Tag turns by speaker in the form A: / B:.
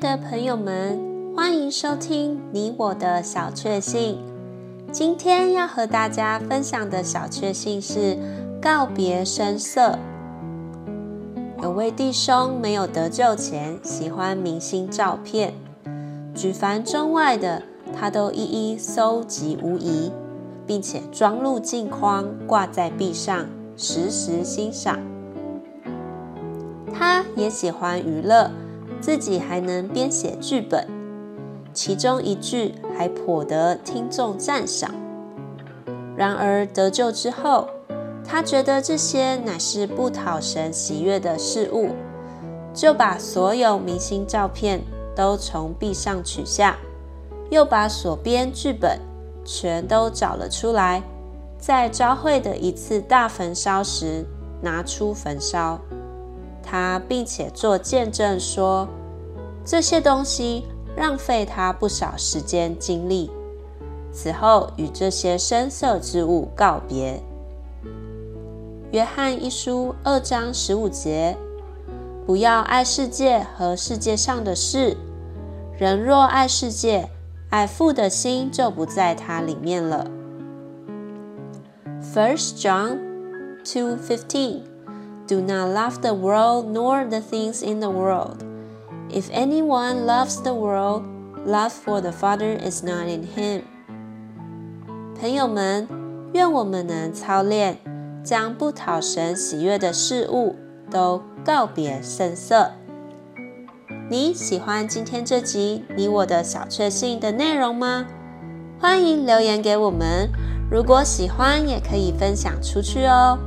A: 的朋友们，欢迎收听你我的小确幸。今天要和大家分享的小确幸是告别声色。有位弟兄没有得救前，喜欢明星照片，举凡中外的，他都一一搜集无遗，并且装入镜框，挂在壁上，时时欣赏。他也喜欢娱乐。自己还能编写剧本，其中一句还颇得听众赞赏。然而得救之后，他觉得这些乃是不讨神喜悦的事物，就把所有明星照片都从壁上取下，又把所编剧本全都找了出来，在教会的一次大焚烧时拿出焚烧。他并且做见证说，这些东西浪费他不少时间精力。此后与这些声色之物告别。约翰一书二章十五节：不要爱世界和世界上的事。人若爱世界，爱父的心就不在他里面了。First John two fifteen。Do not love the world nor the things in the world. If anyone loves the world, love for the Father is not in him. 朋友们，愿我们能操练，将不讨神喜悦的事物都告别声色。你喜欢今天这集你我的小确幸的内容吗？欢迎留言给我们。如果喜欢，也可以分享出去哦。